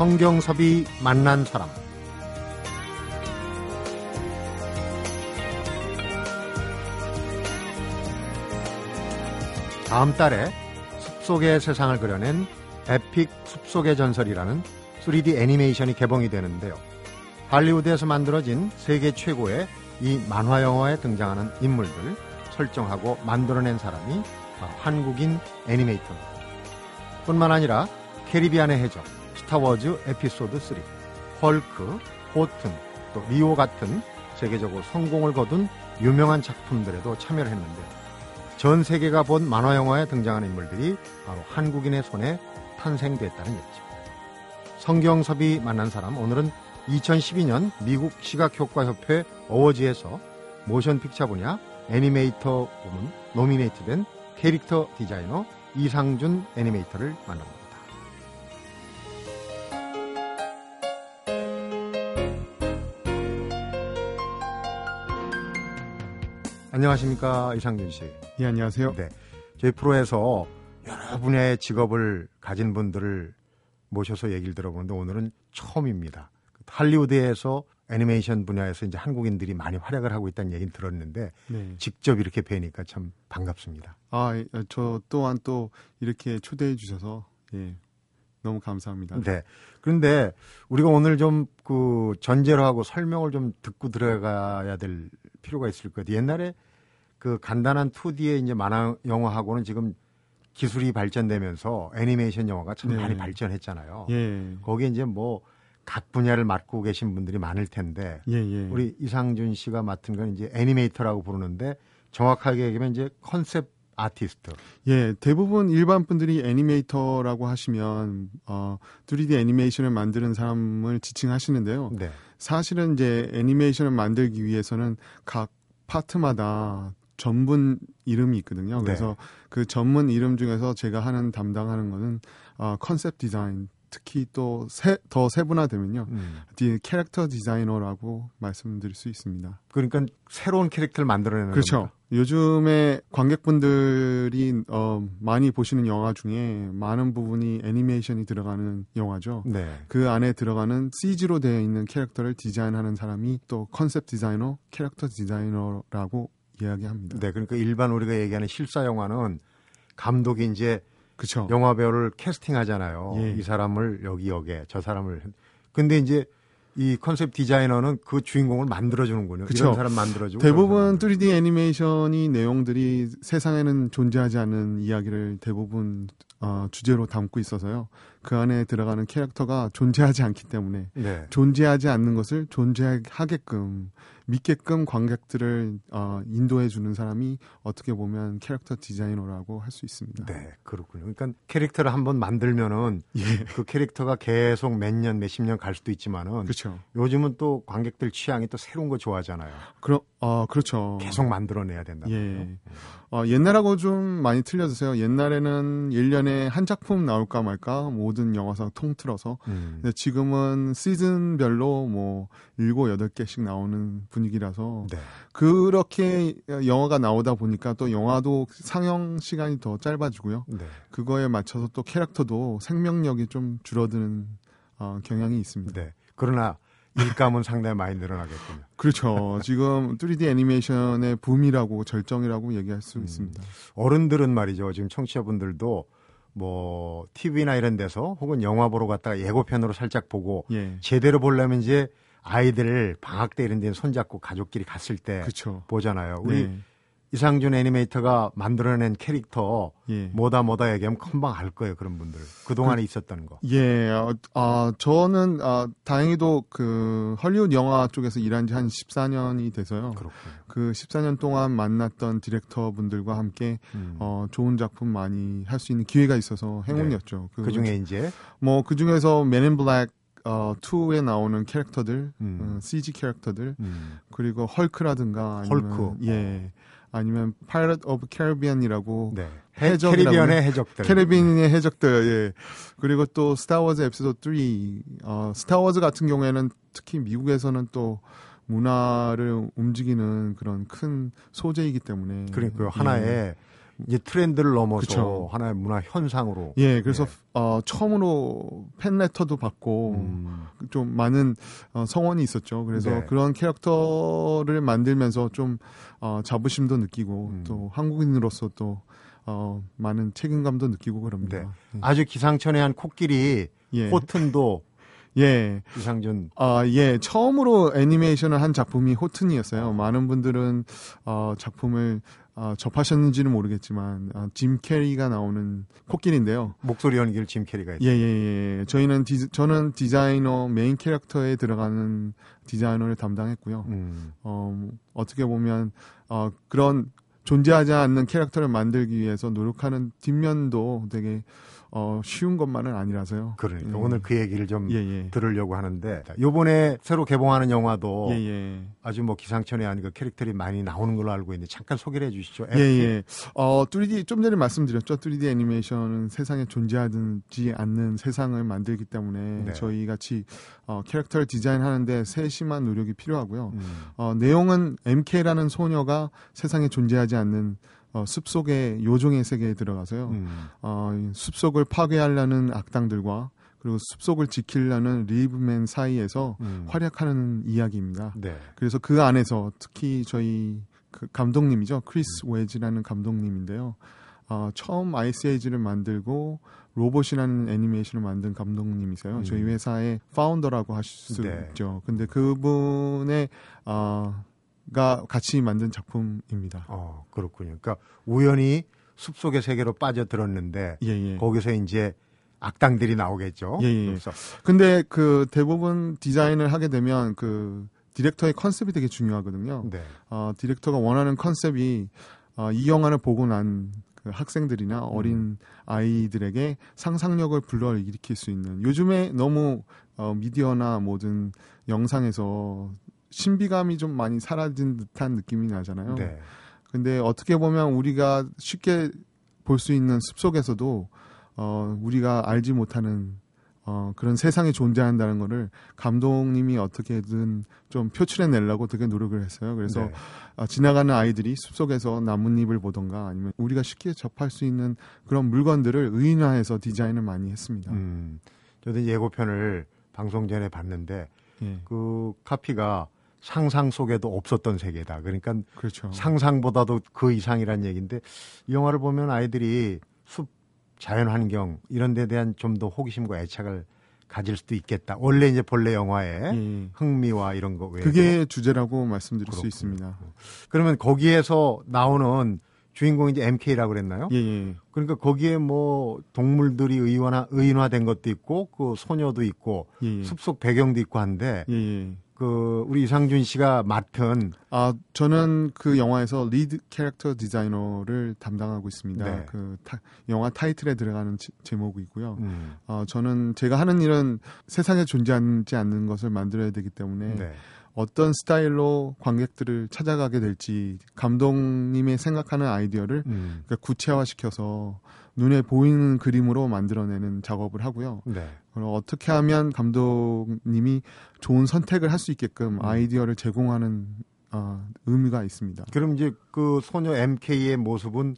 성경섭이 만난 사람 다음 달에 숲속의 세상을 그려낸 에픽 숲속의 전설이라는 3D 애니메이션이 개봉이 되는데요. 할리우드에서 만들어진 세계 최고의 이 만화 영화에 등장하는 인물들 설정하고 만들어낸 사람이 한국인 애니메이터입니다. 뿐만 아니라 캐리비안의 해적, 스타워즈 에피소드 3, 헐크, 호튼, 또 리오 같은 세계적으로 성공을 거둔 유명한 작품들에도 참여를 했는데요. 전 세계가 본 만화 영화에 등장하는 인물들이 바로 한국인의 손에 탄생됐다는 얘기죠. 성경섭이 만난 사람 오늘은 2012년 미국 시각효과협회 어워즈에서 모션 픽처 분야 애니메이터 부문 노미네이트된 캐릭터 디자이너 이상준 애니메이터를 만납니다. 안녕하십니까 이상준 씨. 예 안녕하세요. 네, 저희 프로에서 여러 분야의 직업을 가진 분들을 모셔서 얘기를 들어보는데 오늘은 처음입니다. 할리우드에서 애니메이션 분야에서 이제 한국인들이 많이 활약을 하고 있다는 얘기는 들었는데 네. 직접 이렇게 뵈니까 참 반갑습니다. 아, 저 또한 또 이렇게 초대해 주셔서 예. 너무 감사합니다. 네. 그런데 우리가 오늘 좀 그 전제로 하고 설명을 좀 듣고 들어가야 될 필요가 있을 것 같아요. 옛날에 그 간단한 2D의 이제 만화 영화하고는 지금 기술이 발전되면서 애니메이션 영화가 참 네. 많이 발전했잖아요. 예. 거기에 이제 뭐 각 분야를 맡고 계신 분들이 많을 텐데 예, 예. 우리 이상준 씨가 맡은 건 이제 애니메이터라고 부르는데 정확하게 얘기하면 이제 컨셉 아티스트. 예, 대부분 일반 분들이 애니메이터라고 하시면 어 3D 애니메이션을 만드는 사람을 지칭하시는데요. 네. 사실은 이제 애니메이션을 만들기 위해서는 각 파트마다 전문 이름이 있거든요. 네. 그래서 네. 그 전문 이름 중에서 제가 하는 담당하는 거는 어, 컨셉 디자인 특히 또 더 세분화되면요. 음. 캐릭터 디자이너라고 말씀드릴 수 있습니다. 그러니까 새로운 캐릭터를 만들어내는 그렇죠. 겁니다. 요즘에 관객분들이 어, 많이 보시는 영화 중에 많은 부분이 애니메이션이 들어가는 영화죠. 네. 그 안에 들어가는 CG로 되어 있는 캐릭터를 디자인하는 사람이 또 컨셉 디자이너, 캐릭터 디자이너라고 이야기합니다. 네, 그러니까 일반 우리가 얘기하는 실사 영화는 감독이 이제 그쵸. 영화 배우를 캐스팅하잖아요. 예. 이 사람을 여기 여기에 저 사람을 근데 이제 이 컨셉 디자이너는 그 주인공을 만들어주는군요. 그쵸. 이런 사람 만들어주고. 대부분 3D 애니메이션이 내용들이 세상에는 존재하지 않는 이야기를 대부분 어, 주제로 담고 있어서요. 그 안에 들어가는 캐릭터가 존재하지 않기 때문에 네. 존재하지 않는 것을 존재하게끔 믿게끔 관객들을 어, 인도해 주는 사람이 어떻게 보면 캐릭터 디자이너라고 할 수 있습니다. 네, 그렇군요. 그러니까 캐릭터를 한번 만들면은 예. 그 캐릭터가 계속 몇 년, 몇십 년 갈 수도 있지만은 그렇죠. 요즘은 또 관객들 취향이 또 새로운 거 좋아하잖아요. 그럼 어, 그렇죠. 계속 만들어내야 된다. 예. 어, 옛날하고 좀 많이 틀려주세요. 옛날에는 1년에 한 작품 나올까 말까 모든 영화상 통틀어서. 음. 근데 지금은 시즌별로 뭐 7, 8개씩 나오는 분 위기라서 네. 그렇게 영화가 나오다 보니까 또 영화도 상영 시간이 더 짧아지고요. 네. 그거에 맞춰서 또 캐릭터도 생명력이 좀 줄어드는 어, 경향이 있습니다. 네. 그러나 일감은 상당히 많이 늘어나겠군요. 그렇죠. 지금 3D 애니메이션의 붐이라고 절정이라고 얘기할 수 음, 있습니다. 어른들은 말이죠. 지금 청취자분들도 뭐 TV나 이런 데서 혹은 영화 보러 갔다가 예고편으로 살짝 보고 예. 제대로 보려면 이제 아이들 방학 때 이런 데 손잡고 가족끼리 갔을 때 그쵸. 보잖아요. 우리 네. 이상준 애니메이터가 만들어낸 캐릭터 예. 뭐다 뭐다 얘기하면 금방 알 거예요 그런 분들 그 동안에 그, 있었던 거. 예, 어, 아 저는 아, 다행히도 그 헐리우드 영화 쪽에서 일한 지 한 14년이 돼서요. 그렇군요. 그 14년 동안 만났던 디렉터 분들과 함께 음. 어, 좋은 작품 많이 할 수 있는 기회가 있어서 행운이었죠. 네. 그 중에 이제 뭐그 중에서 맨인 블랙 어, 2에 나오는 캐릭터들, 음. 어, CG 캐릭터들, 음. 그리고 헐크라든가 아니면 헐크. 예. 아니면 Pirate of Caribbean이라고 네. 해적 캐리비안의 해적들 캐리비안의 해적들 예 그리고 또 스타워즈 에피소드 3 어, 스타워즈 같은 경우에는 특히 미국에서는 또 문화를 움직이는 그런 큰 소재이기 때문에 그러니까 예. 하나의 이제 트렌드를 넘어서 그쵸. 하나의 문화 현상으로. 예, 그래서 예. 어, 처음으로 팬레터도 받고 음. 좀 많은 어, 성원이 있었죠. 그래서 네. 그런 캐릭터를 만들면서 좀 어, 자부심도 느끼고 음. 또 한국인으로서 또 어, 많은 책임감도 느끼고 그럽니다. 네. 예. 아주 기상천외 한 코끼리 예. 호튼도 예. 이상준. 아, 예. 처음으로 애니메이션을 한 작품이 호튼이었어요. 어. 많은 분들은 어, 작품을 어, 접하셨는지는 모르겠지만 어, 짐 캐리가 나오는 코끼리인데요. 목소리 연기를 짐 캐리가 했죠. 예, 예, 예. 저희는 디, 저는 디자이너 메인 캐릭터에 들어가는 디자이너를 담당했고요. 음. 어, 어떻게 보면 어, 그런 존재하지 않는 캐릭터를 만들기 위해서 노력하는 뒷면도 되게 어, 쉬운 것만은 아니라서요. 그러니까 예. 오늘 그 얘기를 좀 예, 예. 들으려고 하는데 요번에 새로 개봉하는 영화도 예, 예. 아주 뭐 기상천외 아닌 그 캐릭터들이 많이 나오는 걸로 알고 있는데 잠깐 소개를 해 주시죠. 예, 예. 어, 3D 좀 전에 말씀드렸죠. 3D 애니메이션은 세상에 존재하지 않는 세상을 만들기 때문에 네. 저희 같이 어, 캐릭터를 디자인하는데 세심한 노력이 필요하고요. 음. 어, 내용은 MK라는 소녀가 세상에 존재하지 않는 어, 숲속의 요정의 세계에 들어가서요. 음. 어, 숲속을 파괴하려는 악당들과 그리고 숲속을 지키려는 리프맨 사이에서 음. 활약하는 이야기입니다. 네. 그래서 그 안에서 특히 저희 그 감독님이죠. 크리스 음. 웨지라는 감독님인데요. 어, 처음 아이스에이지를 만들고 로봇이라는 애니메이션을 만든 감독님이세요. 음. 저희 회사의 founder라고 하실 수 네. 있죠. 근데 그분의 어, 가 같이 만든 작품입니다. 어, 그렇군요. 그러니까 우연히 숲속의 세계로 빠져들었는데 예, 예. 거기서 이제 악당들이 나오겠죠. 예, 예. 그래서 근데 그 대부분 디자인을 하게 되면 그 디렉터의 컨셉이 되게 중요하거든요. 네. 어, 디렉터가 원하는 컨셉이 어, 이 영화를 보고 난그 학생들이나 음. 어린 음. 아이들에게 상상력을 불러일으킬 수 있는 요즘에 너무 어, 미디어나 모든 영상에서 신비감이 좀 많이 사라진 듯한 느낌이 나잖아요. 네. 근데 어떻게 보면 우리가 쉽게 볼 수 있는 숲속에서도 어 우리가 알지 못하는 어 그런 세상이 존재한다는 거를 감독님이 어떻게든 좀 표출해 내려고 되게 노력을 했어요. 그래서 네. 어, 지나가는 아이들이 숲속에서 나뭇잎을 보던가 아니면 우리가 쉽게 접할 수 있는 그런 물건들을 의인화해서 디자인을 많이 했습니다. 음, 저도 예고편을 방송 전에 봤는데 예. 그 카피가 상상 속에도 없었던 세계다. 그러니까 그렇죠. 상상보다도 그 이상이란 얘기인데 이 영화를 보면 아이들이 숲 자연 환경 이런 데 대한 좀 더 호기심과 애착을 가질 수도 있겠다. 원래 이제 본래 영화의 예. 흥미와 이런 거 외에 그게 주제라고 말씀드릴 그렇군요. 수 있습니다. 그러면 거기에서 나오는 주인공이 이제 MK라고 그랬나요? 예, 예. 그러니까 거기에 뭐 동물들이 의인화 의인화된 것도 있고 그 소녀도 있고 예, 예. 숲속 배경도 있고 한데. 그 우리 이상준 씨가 맡은 아 저는 그 영화에서 lead character designer를 담당하고 있습니다. 네. 그 타, 영화 타이틀에 들어가는 지, 제목이고요. 음. 어, 저는 제가 하는 일은 세상에 존재하지 않는 것을 만들어야 되기 때문에 네. 어떤 스타일로 관객들을 찾아가게 될지 감독님의 생각하는 아이디어를 음. 그러니까 구체화시켜서 눈에 보이는 그림으로 만들어내는 작업을 하고요. 네. 그리고 어떻게 하면 감독님이 좋은 선택을 할 수 있게끔 음. 아이디어를 제공하는 어, 의미가 있습니다. 그럼 이제 그 소녀 MK의 모습은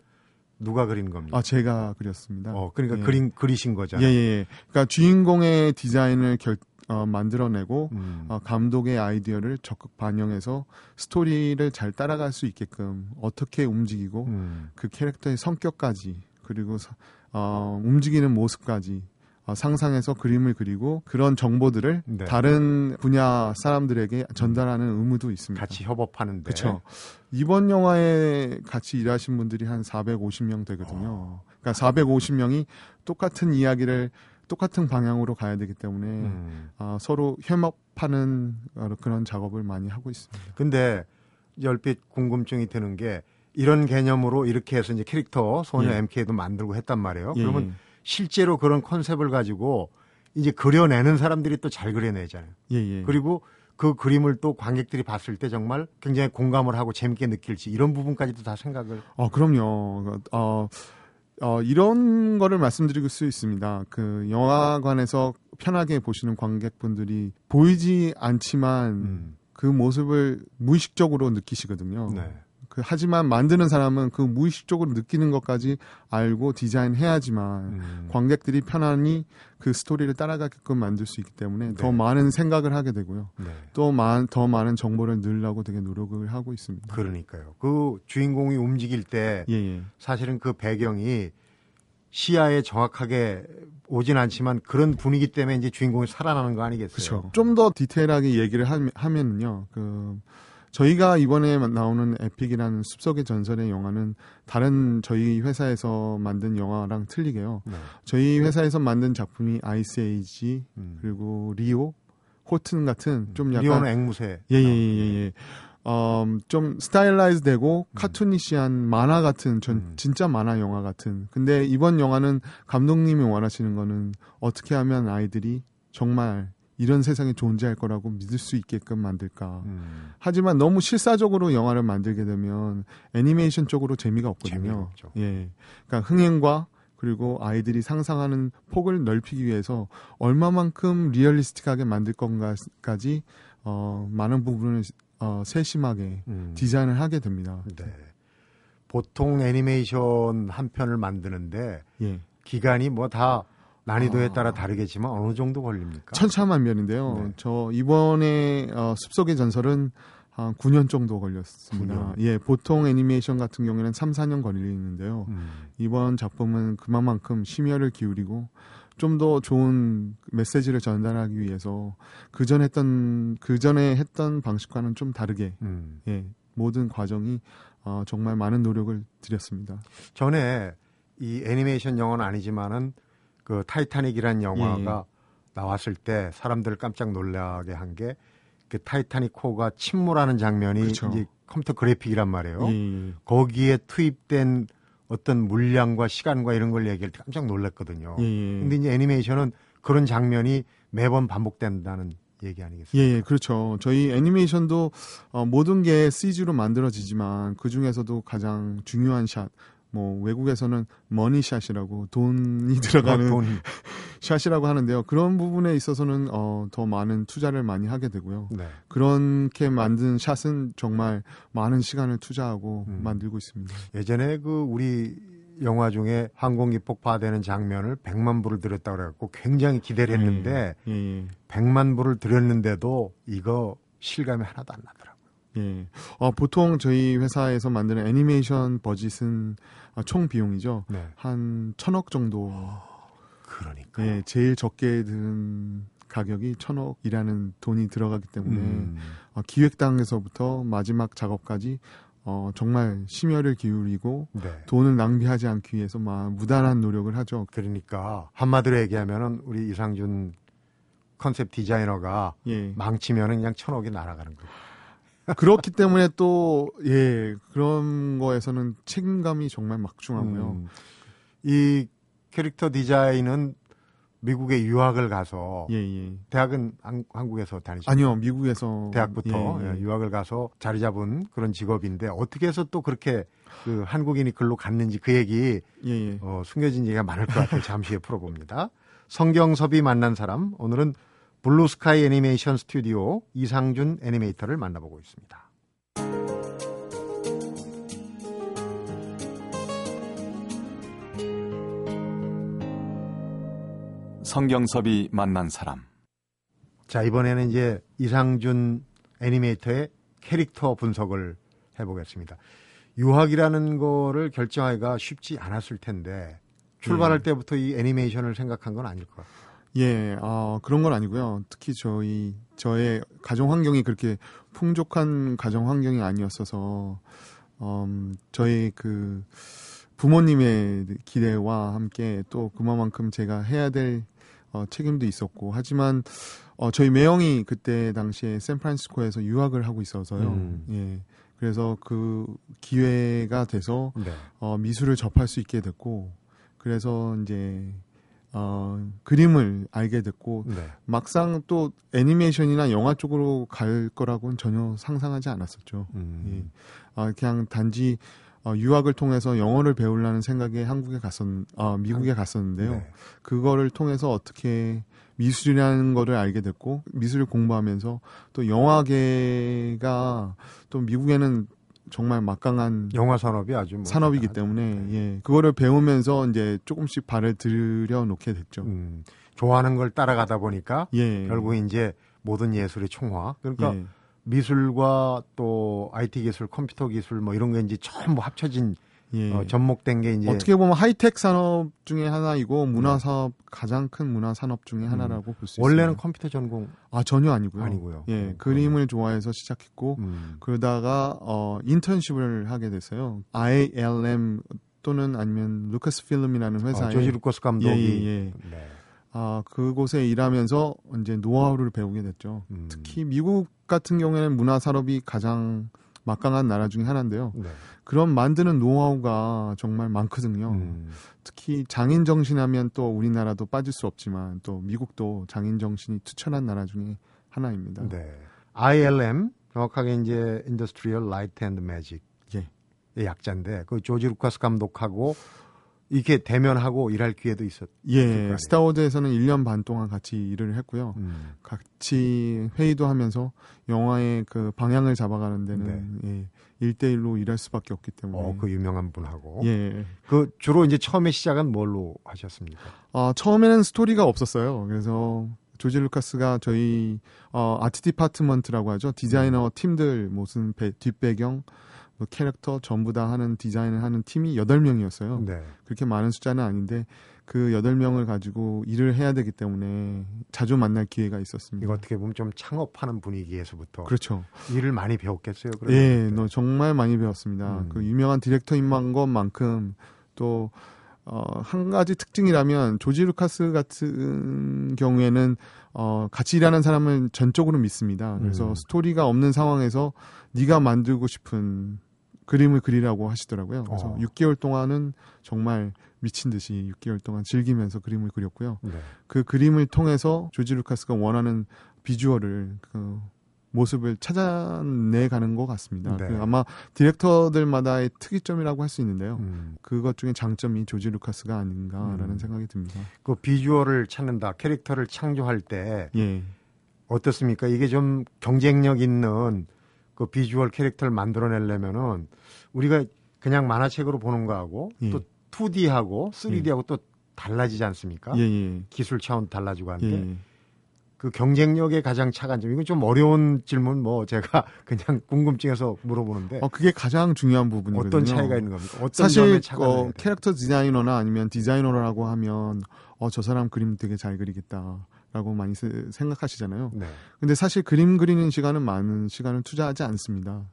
누가 그린 겁니까? 아, 제가 그렸습니다. 어, 그러니까 예. 그림 그리신 거잖아요. 예, 예. 그러니까 주인공의 디자인을 결, 어, 만들어내고 음. 어, 감독의 아이디어를 적극 반영해서 스토리를 잘 따라갈 수 있게끔 어떻게 움직이고 음. 그 캐릭터의 성격까지 그리고 어, 움직이는 모습까지 어, 상상해서 그림을 그리고 그런 정보들을 네. 다른 분야 사람들에게 전달하는 의무도 있습니다. 같이 협업하는데. 그렇죠. 이번 영화에 같이 일하신 분들이 한 450명 되거든요. 어. 그러니까 450명이 똑같은 이야기를 똑같은 방향으로 가야 되기 때문에 음. 어, 서로 협업하는 그런 작업을 많이 하고 있습니다. 근데 열빛 궁금증이 드는 게 이런 개념으로 이렇게 해서 이제 캐릭터 소녀 예. MK도 만들고 했단 말이에요. 예. 그러면 예. 실제로 그런 컨셉을 가지고 이제 그려내는 사람들이 또 잘 그려내잖아요. 예, 예. 그리고 그 그림을 또 관객들이 봤을 때 정말 굉장히 공감을 하고 재밌게 느낄지 이런 부분까지도 다 생각을. 어, 그럼요. 어, 어, 이런 거를 말씀드릴 수 있습니다. 그 영화관에서 편하게 보시는 관객분들이 보이지 않지만 음. 그 모습을 무의식적으로 느끼시거든요. 네. 그 하지만 만드는 사람은 그 무의식적으로 느끼는 것까지 알고 디자인해야지만 음. 관객들이 편안히 그 스토리를 따라가게끔 만들 수 있기 때문에 네. 더 많은 생각을 하게 되고요. 네. 또더 많은 정보를 넣으려고 되게 노력을 하고 있습니다. 그러니까요. 그 주인공이 움직일 때 예, 예. 사실은 그 배경이 시야에 정확하게 오진 않지만 그런 분위기 때문에 이제 주인공이 살아나는 거 아니겠어요? 그렇죠. 좀 더 디테일하게 얘기를 하면요. 그 저희가 이번에 나오는 에픽이라는 숲속의 전설의 영화는 다른 저희 회사에서 만든 영화랑 틀리게요. 네. 저희 회사에서 만든 작품이 아이스 에이지 음. 그리고 리오, 호튼 같은 좀 약간 리오는 앵무새. 예예예 예, 예, 예. 어, 좀 stylized 되고 음. cartoonish한 만화 같은 전 음. 진짜 만화 영화 같은. 근데 이번 영화는 감독님이 원하시는 거는 어떻게 하면 아이들이 정말 이런 세상에 존재할 거라고 믿을 수 있게끔 만들까. 음. 하지만 너무 실사적으로 영화를 만들게 되면 애니메이션 쪽으로 재미가 없거든요. 예. 그러니까 흥행과 그리고 아이들이 상상하는 폭을 넓히기 위해서 얼마만큼 realistic하게 만들 건가까지 어, 많은 부분을 어, 세심하게 음. 디자인을 하게 됩니다. 네. 보통 애니메이션 한 편을 만드는데 예. 기간이 뭐 다 난이도에 아. 따라 다르겠지만 어느 정도 걸립니까? 천차만별인데요. 네. 저 이번에 어, 숲속의 전설은 한 9년 정도 걸렸습니다. 9년. 예, 보통 애니메이션 같은 경우에는 3, 4년 걸리는데요. 음. 이번 작품은 그만큼 심혈을 기울이고 좀 더 좋은 메시지를 전달하기 위해서 그전 했던 그 전에 했던 방식과는 좀 다르게 음. 예, 모든 과정이 어, 정말 많은 노력을 들였습니다. 전에 이 애니메이션 영화는 아니지만은 그 타이타닉이라는 영화가 예. 나왔을 때 사람들을 깜짝 놀라게 한 게 그 타이타닉 호가 침몰하는 장면이 그렇죠. 이제 컴퓨터 그래픽이란 말이에요. 예. 거기에 투입된 어떤 물량과 시간과 이런 걸 얘기할 때 깜짝 놀랐거든요. 예. 근데 이제 애니메이션은 그런 장면이 매번 반복된다는 얘기 아니겠습니까? 예, 예, 그렇죠. 저희 애니메이션도 어, 모든 게 CG로 만들어지지만 그 중에서도 가장 중요한 샷, 뭐 외국에서는 머니샷이라고 돈이 들어가는 돈. 샷이라고 하는데요. 그런 부분에 있어서는 어, 더 많은 투자를 많이 하게 되고요. 네. 그렇게 만든 샷은 정말 많은 시간을 투자하고 음. 만들고 있습니다. 예전에 그 우리 영화 중에 항공기 폭파되는 장면을 100만 불을 들였다고 그래갖고 굉장히 기대를 했는데 예, 예, 예. 100만 불을 들였는데도 이거 실감이 하나도 안 나더라고요. 예. 어, 보통 저희 회사에서 만드는 애니메이션 버짓은 아, 총 비용이죠. 네. 한 천억 정도. 그러니까. 예, 제일 적게 든 가격이 천억이라는 돈이 들어가기 때문에 음. 어, 기획당에서부터 마지막 작업까지 어, 정말 심혈을 기울이고 네. 돈을 낭비하지 않기 위해서 막 무단한 노력을 하죠. 그러니까 한마디로 얘기하면은 우리 이상준 컨셉 디자이너가 예. 망치면은 그냥 천억이 날아가는 거예요. 그렇기 때문에 또, 예, 그런 거에서는 책임감이 정말 막중하고요. 음, 이 캐릭터 디자인은 미국에 유학을 가서 예, 예. 대학은 한, 국에서 다니셨죠? 아니요, 미국에서 대학부터 예, 예, 예, 유학을 가서 자리 잡은 그런 직업인데 어떻게 해서 또 그렇게 그 한국인이 글로 갔는지 그 얘기 예, 어, 숨겨진 얘기가 많을 것 같아요. 잠시 후에 풀어봅니다. 성경섭이 만난 사람 오늘은 블루스카이 애니메이션 스튜디오 이상준 애니메이터를 만나보고 있습니다. 성경섭이 만난 사람. 자, 이번에는 이제 이상준 애니메이터의 캐릭터 분석을 해보겠습니다. 유학이라는 거를 결정하기가 쉽지 않았을 텐데 출발할 네. 때부터 이 애니메이션을 생각한 건 아닐 것 같아요. 예, 어, 그런 건 아니고요. 특히 저희 저의 가정 환경이 그렇게 풍족한 가정 환경이 아니었어서 음, 저희 그 부모님의 기대와 함께 또 그만큼 제가 해야 될 어, 책임도 있었고 하지만 어, 저희 매형이 그때 당시에 샌프란시스코에서 유학을 하고 있어서요. 음. 예. 그래서 그 기회가 돼서 네. 어, 미술을 접할 수 있게 됐고 그래서 이제 어, 그림을 알게 됐고 네. 막상 또 애니메이션이나 영화 쪽으로 갈 거라고는 전혀 상상하지 않았었죠. 음. 예. 아, 그냥 단지 어, 유학을 통해서 영어를 배우려는 생각에 한국에 갔었, 어, 미국에 갔었는데요. 네. 그거를 통해서 어떻게 미술이라는 거를 알게 됐고 미술을 공부하면서 또 영화계가 또 미국에는 정말 막강한 영화 산업이 아주 뭐 산업이기 때문에 네. 예 그거를 배우면서 이제 조금씩 발을 들여 놓게 됐죠. 음, 좋아하는 걸 따라가다 보니까 예. 결국 이제 모든 예술의 총화 그러니까 예. 미술과 또 IT 기술, 컴퓨터 기술 뭐 이런 게 이제 전부 합쳐진 예. 어, 접목된 게 이제 어떻게 보면 high-tech 산업 중에 하나이고 문화 사업 네. 가장 큰 문화 산업 중에 음. 하나라고 음. 볼수 있습니다. 원래는 컴퓨터 전공 아 전혀 아니고요. 아니고요. 예, 음. 그림을 좋아해서 시작했고 음. 그러다가 어 인턴십을 하게 됐어요. ILM 또는 아니면 루카스 필름이라는 회사에 아, 조지 루카스 감독이 예, 예, 예. 네. 아, 그곳에 일하면서 이제 노하우를 배우게 됐죠. 음. 특히 미국 같은 경우에는 문화 산업이 가장 막강한 나라 중에 하나인데요. 네. 그런 만드는 노하우가 정말 많거든요. 음. 특히 장인 정신하면 또 우리나라도 빠질 수 없지만 또 미국도 장인 정신이 투철한 나라 중에 하나입니다. 네. ILM 정확하게 이제 Industrial Light and Magic 의 약자인데 그 조지 루카스 감독하고 이렇게 대면하고 일할 기회도 있었. 예, 스타워즈에서는 1년 반 동안 같이 일을 했고요. 음. 같이 회의도 하면서 영화의 그 방향을 잡아가는 데는 네. 예, 1대1로 일할 수밖에 없기 때문에. 어, 그 유명한 분하고. 예. 그 주로 이제 처음에 시작은 뭘로 하셨습니까? 아, 처음에는 스토리가 없었어요. 그래서 조지 루카스가 저희 어, art department라고 하죠. 디자이너 음. 팀들 무슨 배, 뒷배경 그 캐릭터 전부 다 하는 디자인을 하는 팀이 8명이었어요. 네. 그렇게 많은 숫자는 아닌데 그 8명을 가지고 일을 해야 되기 때문에 자주 만날 기회가 있었습니다. 이거 어떻게 보면 좀 창업하는 분위기에서부터 그렇죠. 일을 많이 배웠겠어요. 예, 너 정말 많이 배웠습니다. 음. 그 유명한 디렉터인 것만큼 또 어, 한 가지 특징이라면 조지 루카스 같은 경우에는 어, 같이 일하는 사람을 전적으로 믿습니다. 그래서 음. 스토리가 없는 상황에서 네가 만들고 싶은 그림을 그리라고 하시더라고요. 그래서 어. 6개월 동안은 정말 미친 듯이 6개월 동안 즐기면서 그림을 그렸고요. 네. 그 그림을 통해서 조지 루카스가 원하는 비주얼을 그 모습을 찾아내 가는 것 같습니다. 네. 그 아마 디렉터들마다의 특이점이라고 할 수 있는데요. 음. 그것 중에 장점이 조지 루카스가 아닌가라는 음. 생각이 듭니다. 그 비주얼을 찾는다, 캐릭터를 창조할 때 예. 어떻습니까? 이게 좀 경쟁력 있는 그 비주얼 캐릭터를 만들어내려면은 우리가 그냥 만화책으로 보는 거하고 예. 또 2D하고 3D하고 예. 또 달라지지 않습니까? 예, 예. 기술 차원 달라지고 하는데 예, 그 경쟁력의 가장 차가운 점 이건 좀 어려운 질문 뭐 제가 그냥 궁금증에서 물어보는데 어 그게 가장 중요한 부분이거든요. 어떤 차이가 있는 겁니까? 어떤 사실 어, 캐릭터 디자이너나 아니면 디자이너라고 하면 어 저 사람 그림 되게 잘 그리겠다. 라고 많이 생각하시잖아요. 네. 근데 사실 그림 그리는 시간은 많은 시간을 투자하지 않습니다.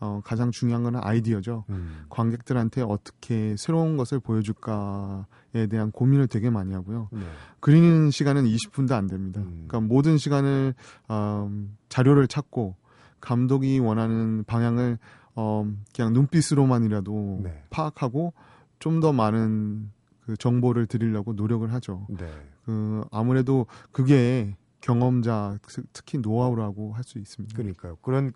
어, 가장 중요한 거는 아이디어죠. 음. 관객들한테 어떻게 새로운 것을 보여줄까에 대한 고민을 되게 많이 하고요. 네. 그리는 시간은 20분도 안 됩니다. 음. 그러니까 모든 시간을 어, 자료를 찾고 감독이 원하는 방향을 어, 그냥 눈빛으로만이라도 네. 파악하고 좀 더 많은 그 정보를 드리려고 노력을 하죠. 네. 그 아무래도 그게 경험자 특히 노하우라고 할 수 있습니다. 그러니까요. 그런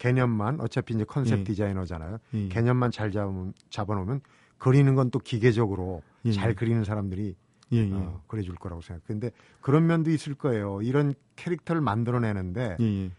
개념만 어차피 이제 컨셉 예. 디자이너잖아요. 예. 개념만 잘 잡으면, 잡아놓으면 그리는 건 또 기계적으로 예. 잘 그리는 사람들이 예, 예. 어, 그려줄 거라고 생각. 근데 그런 면도 있을 거예요. 이런 캐릭터를 만들어내는데 예,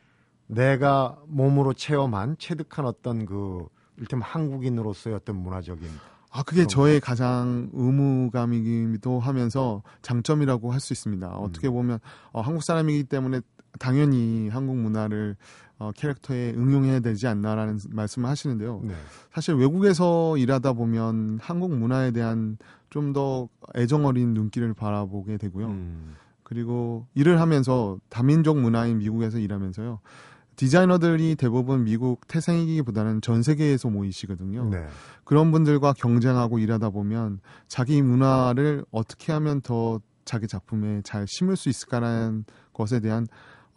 내가 몸으로 체험한 체득한 어떤 그 일테면 한국인으로서의 어떤 문화적인 아, 그게 저의 가장 의무감이기도 하면서 장점이라고 할 수 있습니다. 음. 어떻게 보면 어, 한국 사람이기 때문에 당연히 한국 문화를 어, 캐릭터에 응용해야 되지 않나라는 말씀을 하시는데요. 네. 사실 외국에서 일하다 보면 한국 문화에 대한 좀 더 애정 어린 눈길을 바라보게 되고요. 음. 그리고 일을 하면서 다민족 문화인 미국에서 일하면서요. 디자이너들이 대부분 미국 태생이기보다는 전 세계에서 모이시거든요. 네. 그런 분들과 경쟁하고 일하다 보면 자기 문화를 어떻게 하면 더 자기 작품에 잘 심을 수 있을까라는 것에 대한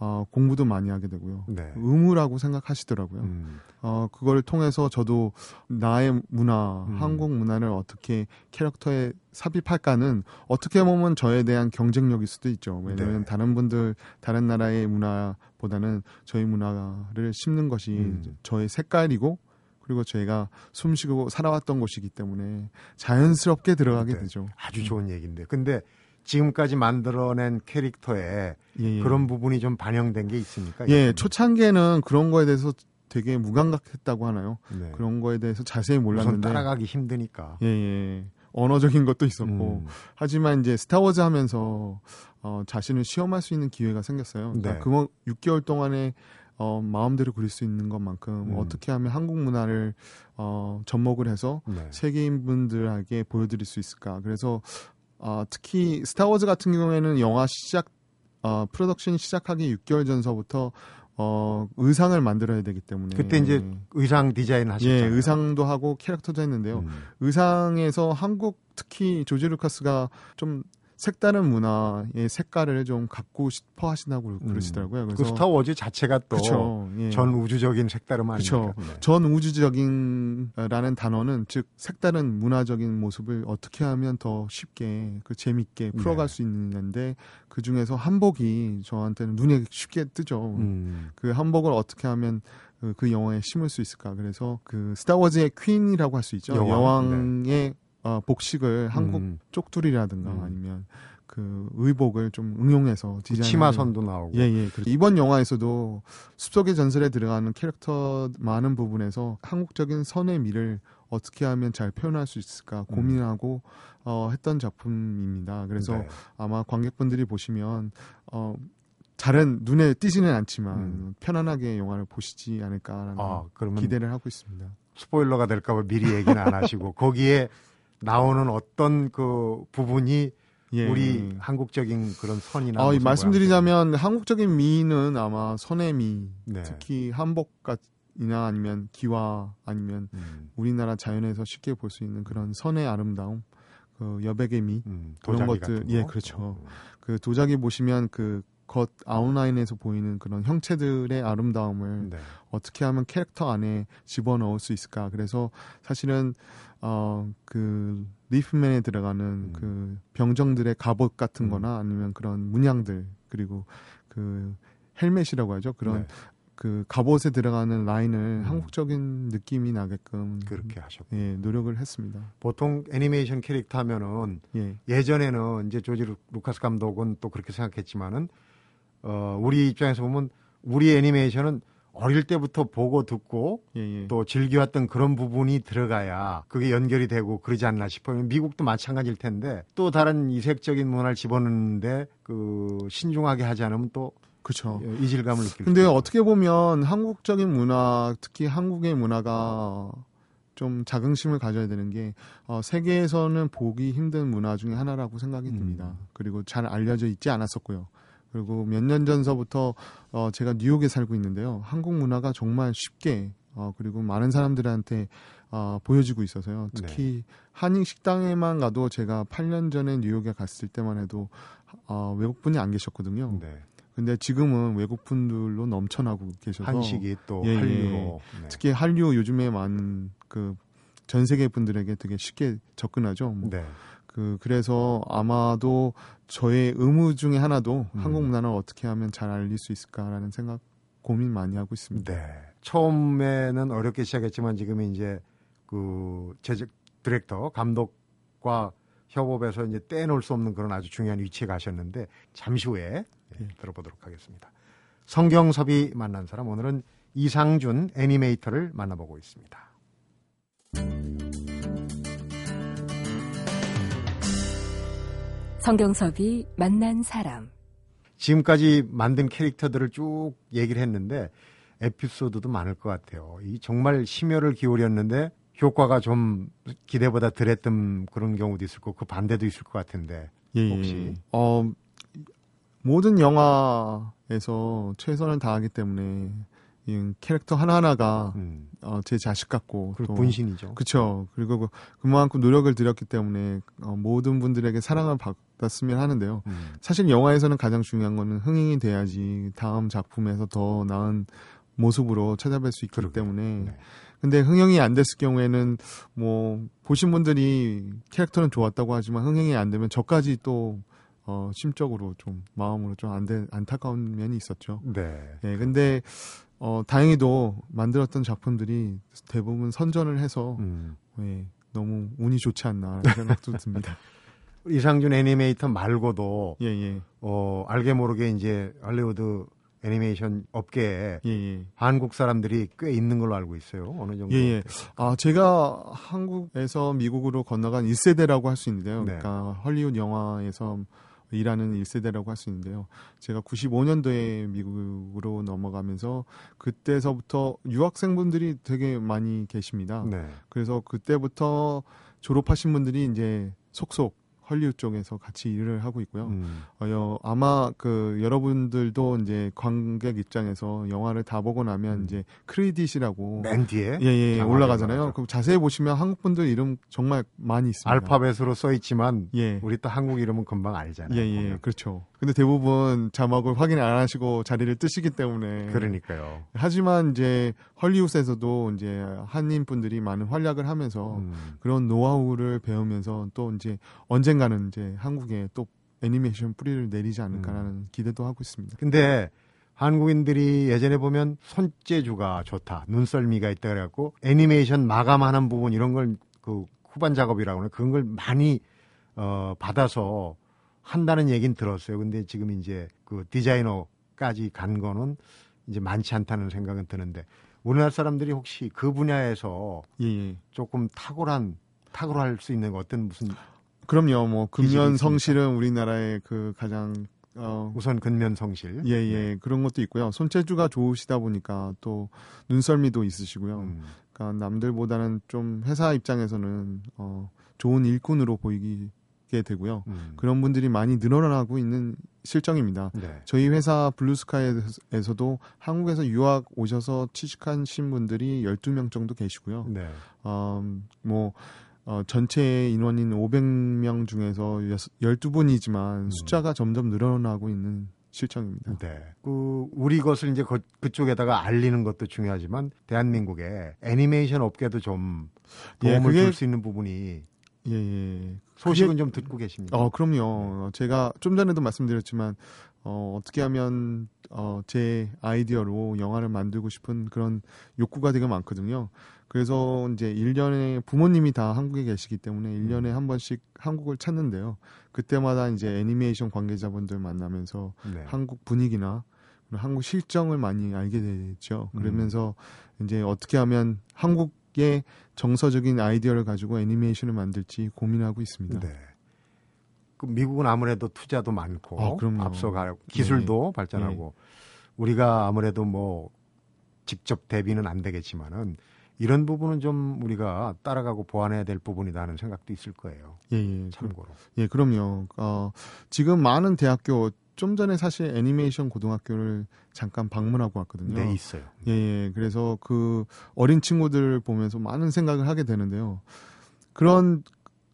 어, 공부도 많이 하게 되고요. 네. 의무라고 생각하시더라고요. 음. 어, 그걸 통해서 저도 나의 문화, 음. 한국 문화를 어떻게 캐릭터에 삽입할까는 어떻게 보면 저에 대한 경쟁력일 수도 있죠. 왜냐하면 네. 다른 분들, 다른 나라의 문화보다는 저희 문화를 심는 것이 음. 저의 색깔이고 그리고 저희가 숨쉬고 살아왔던 곳이기 때문에 자연스럽게 들어가게 네. 되죠. 아주 좋은 얘기인데. 근데 지금까지 만들어낸 캐릭터에 예, 예. 그런 부분이 좀 반영된 게 있습니까? 예, 초창기에는 그런 거에 대해서 되게 무감각했다고 하나요? 네. 그런 거에 대해서 자세히 몰랐는데 따라가기 힘드니까. 예, 예. 언어적인 것도 있었고 음. 하지만 이제 스타워즈 하면서 어, 자신을 시험할 수 있는 기회가 생겼어요. 그러니까 네. 그거 6개월 동안에 어, 마음대로 그릴 수 있는 것만큼 음. 어떻게 하면 한국 문화를 어, 접목을 해서 네. 세계인 분들에게 보여드릴 수 있을까. 그래서 어, 특히 스타워즈 같은 경우에는 영화 시작 어, 프로덕션 시작하기 6개월 전서부터 어, 의상을 만들어야 되기 때문에. 그때 이제 의상 디자인 하셨잖아요. 예, 의상도 하고 캐릭터도 했는데요. 음. 의상에서 한국 특히 조지 루카스가 좀 색다른 문화의 색깔을 좀 갖고 싶어 하신다고 음. 그러시더라고요. 그 그래서 그 스타워즈 자체가 또전 예. 우주적인 색다름 아닙니까? 네. 전 우주적인라는 단어는 즉 색다른 문화적인 모습을 어떻게 하면 더 쉽게 그 재밌게 풀어갈 네. 수 있는데 그 중에서 한복이 저한테는 눈에 쉽게 뜨죠. 음. 그 한복을 어떻게 하면 그, 그 영화에 심을 수 있을까? 그래서 그 스타워즈의 퀸이라고 할 수 있죠. 여왕, 여왕의 네. 어, 복식을 한국 음. 쪽둘이라든가 음. 아니면 그 의복을 좀 응용해서 디자인 치마선도 나오고 예예 예. 이번 영화에서도 숲속의 전설에 들어가는 캐릭터 많은 부분에서 한국적인 선의 미를 어떻게 하면 잘 표현할 수 있을까 음. 고민하고 어, 했던 작품입니다. 그래서 네. 아마 관객분들이 보시면 어, 잘은 눈에 띄지는 않지만 음. 편안하게 영화를 보시지 않을까라는 아, 기대를 하고 있습니다. 스포일러가 될까봐 미리 얘기는 안 하시고 거기에 나오는 어떤 그 부분이 예. 우리 한국적인 그런 선이나 어, 말씀드리자면 한국적인 미는 아마 선의 미 네. 특히 한복이나 아니면 기와 아니면 음. 우리나라 자연에서 쉽게 볼 수 있는 그런 선의 아름다움 그 여백의 미 음, 그런 것들 예 그렇죠 음. 그 도자기 보시면 그 겉 아웃라인에서 보이는 그런 형체들의 아름다움을 네. 어떻게 하면 캐릭터 안에 집어넣을 수 있을까 그래서 사실은 어그 리프맨에 들어가는 음. 그 병정들의 갑옷 같은 음. 거나 아니면 그런 문양들 그리고 그 헬멧이라고 하죠. 그런 네. 그 갑옷에 들어가는 라인을 음. 한국적인 느낌이 나게끔 그렇게 하셨고 예, 노력을 했습니다. 보통 애니메이션 캐릭터 하면은 예. 전에는 이제 조지 루카스 감독은 또 그렇게 생각했지만은 어 우리 입장에서 보면 우리 애니메이션은 어릴 때부터 보고 듣고 예, 예. 또 즐겨왔던 그런 부분이 들어가야 그게 연결이 되고 그러지 않나 싶어요. 미국도 마찬가지일 텐데 또 다른 이색적인 문화를 집어넣는데 그 신중하게 하지 않으면 또 그렇죠. 이질감을 느낄 근데 어떻게 보면 한국적인 문화, 특히 한국의 문화가 좀 자긍심을 가져야 되는 게 어, 세계에서는 보기 힘든 문화 중에 하나라고 생각이 듭니다. 음. 그리고 잘 알려져 있지 않았었고요. 그리고 몇 년 전서부터 어, 제가 뉴욕에 살고 있는데요. 한국 문화가 정말 쉽게 어, 그리고 많은 사람들한테 어, 보여지고 있어서요. 특히 네. 한인 식당에만 가도 제가 8년 전에 뉴욕에 갔을 때만 해도 어, 외국분이 안 계셨거든요. 네. 근데 지금은 외국분들로 넘쳐나고 계셔서 한식이 또 예, 예. 한류로 네. 특히 한류 요즘에 많은 그 전 세계 분들에게 되게 쉽게 접근하죠. 뭐. 네. 그 그래서 아마도 저의 의무 중에 하나도 음. 한국 문화를 어떻게 하면 잘 알릴 수 있을까라는 생각 고민 많이 하고 있습니다. 네. 처음에는 어렵게 시작했지만 지금 이제 그 제작 디렉터 감독과 협업해서 이제 떼놓을 수 없는 그런 아주 중요한 위치에 가셨는데 잠시 후에 네, 들어보도록 하겠습니다. 성경섭이 만난 사람 오늘은 이상준 애니메이터를 만나보고 있습니다. 성경섭이 만난 사람. 지금까지 만든 캐릭터들을 쭉 얘기를 했는데 에피소드도 많을 것 같아요. 이 정말 심혈을 기울였는데 효과가 좀 기대보다 덜했던 그런 경우도 있을 거고 그 반대도 있을 것 같은데 예, 예. 혹시 어 모든 영화에서 최선을 다하기 때문에 이 캐릭터 하나하나가 음. 어, 제 자식 같고 또 분신이죠. 그렇죠. 그리고 그, 그만큼 노력을 들였기 때문에 어, 모든 분들에게 사랑을 받 았으면 하는데요. 음. 사실 영화에서는 가장 중요한 거는 흥행이 돼야지 다음 작품에서 더 나은 모습으로 찾아뵐 수 있기 그러게. 때문에 네. 근데 흥행이 안 됐을 경우에는 뭐 보신 분들이 캐릭터는 좋았다고 하지만 흥행이 안 되면 저까지 또 어, 심적으로 좀 마음으로 좀 안, 안타까운 면이 있었죠. 네. 네. 근데 어, 다행히도 만들었던 작품들이 대부분 선전을 해서 음. 예, 너무 운이 좋지 않나 생각도 듭니다. 이상준 애니메이터 말고도 예, 예. 어, 알게 모르게 이제 할리우드 애니메이션 업계에 예, 예. 한국 사람들이 꽤 있는 걸로 알고 있어요. 어느 정도? 예, 예. 아, 제가 한국에서 미국으로 건너간 1세대라고 할 수 있는데요. 네. 그러니까 헐리우드 영화에서 일하는 1세대라고 할 수 있는데요. 제가 95년도에 미국으로 넘어가면서 그때서부터 유학생분들이 되게 많이 계십니다. 네. 그래서 그때부터 졸업하신 분들이 이제 속속 헐리우드 쪽에서 같이 일을 하고 있고요. 음. 어, 아마 그 여러분들도 이제 관객 입장에서 영화를 다 보고 나면 음. 이제 크레딧이라고 맨 뒤에 예 예 예, 올라가잖아요. 그럼 자세히 보시면 한국 분들 이름 정말 많이 있습니다. 알파벳으로 써 있지만 예. 우리 또 한국 이름은 금방 알잖아요. 예예 예, 그렇죠. 근데 대부분 자막을 확인 안 하시고 자리를 뜨시기 때문에 그러니까요. 하지만 이제 헐리우드에서도 이제 한인 분들이 많은 활약을 하면서 음. 그런 노하우를 배우면서 또 이제 언젠가는 이제 한국에 또 애니메이션 뿌리를 내리지 않을까라는 음. 기대도 하고 있습니다. 근데 한국인들이 예전에 보면 손재주가 좋다, 눈썰미가 있다 그래갖고 애니메이션 마감하는 부분 이런 걸 그 후반 작업이라고 하는 그런 걸 많이 어 받아서 한다는 얘기는 들었어요. 근데 지금 이제 그 디자이너까지 간 거는 이제 많지 않다는 생각은 드는데 우리나라 사람들이 혹시 그 분야에서 예, 예. 조금 탁월한 탁월할 수 있는 어떤 무슨 그럼요. 뭐 근면 성실은 우리나라의 그 가장 어 우선 근면 성실. 예, 예. 네. 그런 것도 있고요. 손재주가 좋으시다 보니까 또 눈썰미도 있으시고요. 음. 그러니까 남들보다는 좀 회사 입장에서는 어 좋은 일꾼으로 보이기 게 되고요. 음. 그런 분들이 많이 늘어나고 있는 실정입니다. 네. 저희 회사 블루스카이에서도 한국에서 유학 오셔서 취직하신 분들이 12명 정도 계시고요. 네. 어, 뭐 어, 전체 인원인 500명 중에서 12분이지만 음. 숫자가 점점 늘어나고 있는 실정입니다. 네. 그 우리 것을 이제 그, 그쪽에다가 알리는 것도 중요하지만 대한민국의 애니메이션 업계도 좀 예, 도움을 예, 줄수 있는 부분이 예, 예. 소식은 그게, 좀 듣고 계십니다. 어, 그럼요. 제가 좀 전에도 말씀드렸지만 어, 어떻게 하면 어, 제 아이디어로 영화를 만들고 싶은 그런 욕구가 되게 많거든요. 그래서 이제 1년에 부모님이 다 한국에 계시기 때문에 1년에 한 번씩 한국을 찾는데요. 그때마다 이제 애니메이션 관계자분들 만나면서 네. 한국 분위기나 한국 실정을 많이 알게 되죠. 그러면서 음. 이제 어떻게 하면 한국 의 정서적인 아이디어를 가지고 애니메이션을 만들지 고민하고 있습니다. 네. 그 미국은 아무래도 투자도 많고 아, 앞서가고 기술도 네. 발전하고 네. 우리가 아무래도 뭐 직접 대비는 안 되겠지만은 이런 부분은 좀 우리가 따라가고 보완해야 될 부분이다 하는 생각도 있을 거예요. 예, 예. 참고로. 예, 그럼요. 어, 지금 많은 대학교 좀 전에 사실 애니메이션 고등학교를 잠깐 방문하고 왔거든요. 네, 있어요. 예, 예. 그래서 그 어린 친구들 보면서 많은 생각을 하게 되는데요. 그런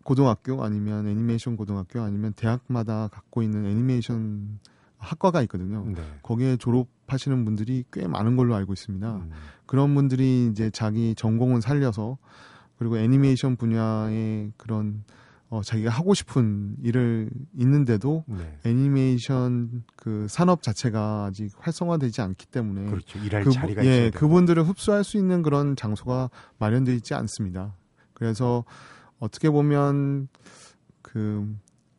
고등학교 아니면 애니메이션 고등학교 아니면 대학마다 갖고 있는 애니메이션 학과가 있거든요. 네. 거기에 졸업하시는 분들이 꽤 많은 걸로 알고 있습니다. 음. 그런 분들이 이제 자기 전공을 살려서 그리고 애니메이션 분야의 그런 어, 자기가 하고 싶은 일을 있는데도 네. 애니메이션 그 산업 자체가 아직 활성화되지 않기 때문에 그렇죠. 일할 그, 자리가 예, 그분들을 흡수할 수 있는 그런 장소가 마련되어 있지 않습니다. 그래서 어떻게 보면 그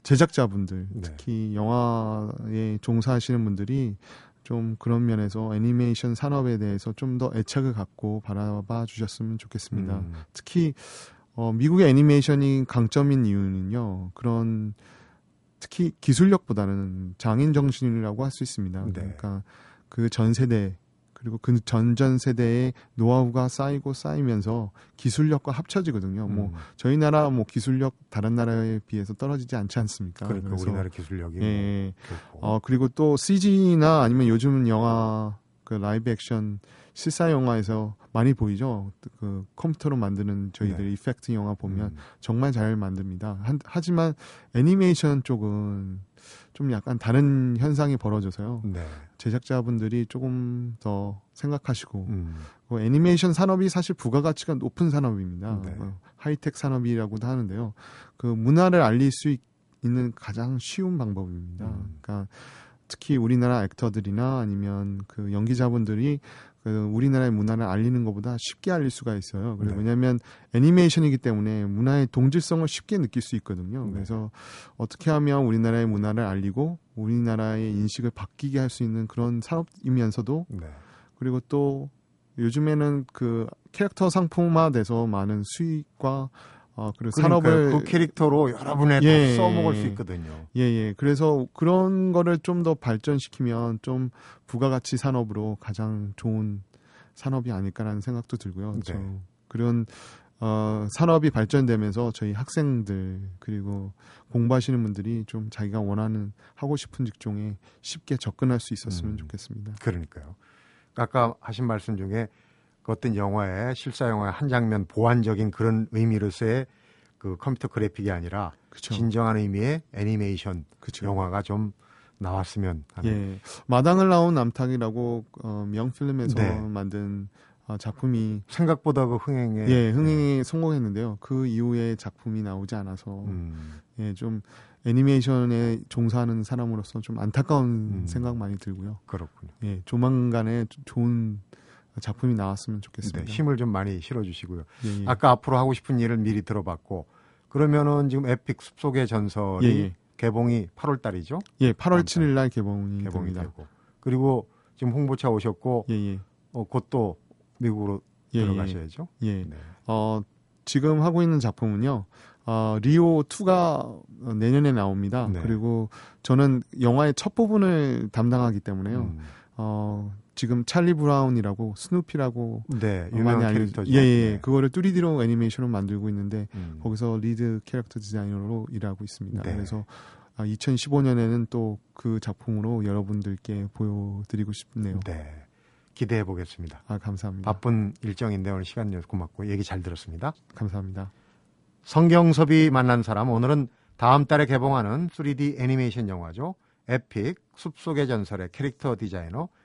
제작자분들 네. 특히 영화에 종사하시는 분들이 좀 그런 면에서 애니메이션 산업에 대해서 좀 더 애착을 갖고 바라봐 주셨으면 좋겠습니다. 음. 특히 어, 미국의 애니메이션이 강점인 이유는요. 그런 특히 기술력보다는 장인 정신이라고 할 수 있습니다. 네. 그러니까 그 전 세대 그리고 그 전전 세대의 노하우가 쌓이고 쌓이면서 기술력과 합쳐지거든요. 뭐 음. 뭐 저희 나라 뭐 기술력 다른 나라에 비해서 떨어지지 않지 않습니까? 그러니까 우리나라 기술력이 예. 뭐 어 그리고 또 CG나 아니면 요즘은 영화 그 라이브 액션 실사 영화에서 많이 보이죠. 그 컴퓨터로 만드는 저희들 네. 이펙트 영화 보면 음. 정말 잘 만듭니다. 한, 하지만 애니메이션 쪽은 좀 약간 다른 현상이 벌어져서요. 네. 제작자분들이 조금 더 생각하시고 음. 그 애니메이션 산업이 사실 부가가치가 높은 산업입니다. 네. 뭐 하이텍 산업이라고도 하는데요. 그 문화를 알릴 수 있, 는 가장 쉬운 방법입니다. 음. 그러니까 특히 우리나라 액터들이나 아니면 그 연기자분들이 그 우리나라의 문화를 알리는 것보다 쉽게 알릴 수가 있어요. 그리고 네. 왜냐하면 애니메이션이기 때문에 문화의 동질성을 쉽게 느낄 수 있거든요. 네. 그래서 어떻게 하면 우리나라의 문화를 알리고 우리나라의 인식을 바뀌게 할 수 있는 그런 산업이면서도 네. 그리고 또 요즘에는 그 캐릭터 상품화돼서 많은 수익과 어 그리고 산업을 그 캐릭터로 여러분의 예, 써먹을 수 있거든요. 예, 예. 그래서 그런 거를 좀 더 발전시키면 좀 부가가치 산업으로 가장 좋은 산업이 아닐까라는 생각도 들고요. 네. 그런 어, 산업이 발전되면서 저희 학생들 그리고 공부하시는 분들이 좀 자기가 원하는 하고 싶은 직종에 쉽게 접근할 수 있었으면 음, 좋겠습니다. 그러니까요. 아까 하신 말씀 중에 그 어떤 영화의 실사 영화의 한 장면 보완적인 그런 의미로서의 그 컴퓨터 그래픽이 아니라 그쵸. 진정한 의미의 애니메이션 그쵸. 영화가 좀 나왔으면 하는. 예. 마당을 나온 남탕이라고 어, 명필름에서 네. 만든 어, 작품이 생각보다 그 흥행에 예 흥행에 네. 성공했는데요. 그 이후에 작품이 나오지 않아서 음. 예 좀 애니메이션에 종사하는 사람으로서 좀 안타까운 음. 생각 많이 들고요. 그렇군요. 예 조만간에 좋은 작품이 나왔으면 좋겠습니다. 네, 힘을 좀 많이 실어주시고요. 예, 예. 아까 앞으로 하고 싶은 일을 미리 들어봤고 그러면은 지금 에픽 숲속의 전설이 예, 예. 개봉이 8월 달이죠? 예, 8월 7일 날 개봉이, 개봉이 되고 그리고 지금 홍보차 오셨고 예, 어, 곧 또 미국으로 예, 예, 들어가셔야죠. 예. 네. 어, 지금 하고 있는 작품은요. 어, 리오 2가 내년에 나옵니다. 네. 그리고 저는 영화의 첫 부분을 담당하기 때문에요. 음. 어, 지금 찰리 브라운이라고 스누피라고 네, 유명한 캐릭터죠. 예, 예. 네. 그거를 3D로 애니메이션을 만들고 있는데 음. 거기서 lead 캐릭터 디자이너로 일하고 있습니다. 네. 그래서 2015년에는 아, 또그 작품으로 여러분들께 보여드리고 싶네요. 네. 기대해 보겠습니다. 아, 감사합니다. 바쁜 일정인데 오늘 시간 내서 고맙고 얘기 잘 들었습니다. 감사합니다. 성경섭이 만난 사람 오늘은 다음 달에 개봉하는 3D 애니메이션 영화죠. 에픽 숲속의 전설의 캐릭터 디자이너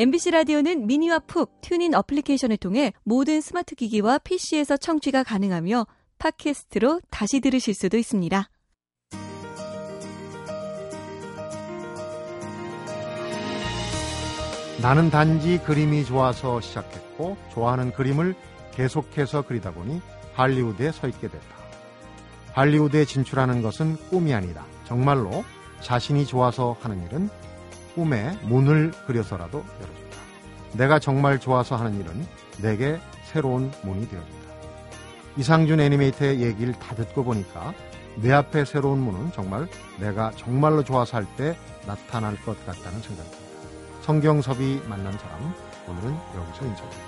MBC 라디오는 미니와 pooq TuneIn 어플리케이션을 통해 모든 스마트 기기와 PC에서 청취가 가능하며 팟캐스트로 다시 들으실 수도 있습니다. 나는 단지 그림이 좋아서 시작했고 좋아하는 그림을 계속해서 그리다 보니 할리우드에 서 있게 됐다. 할리우드에 진출하는 것은 꿈이 아니다. 정말로 자신이 좋아서 하는 일은 꿈에 문을 그려서라도 열어준다. 내가 정말 좋아서 하는 일은 내게 새로운 문이 되어준다. 이상준 애니메이터의 얘기를 다 듣고 보니까 내 앞에 새로운 문은 정말 내가 정말로 좋아서 할 때 나타날 것 같다는 생각입니다. 성경섭이 만난 사람 오늘은 여기서 인사드립니다.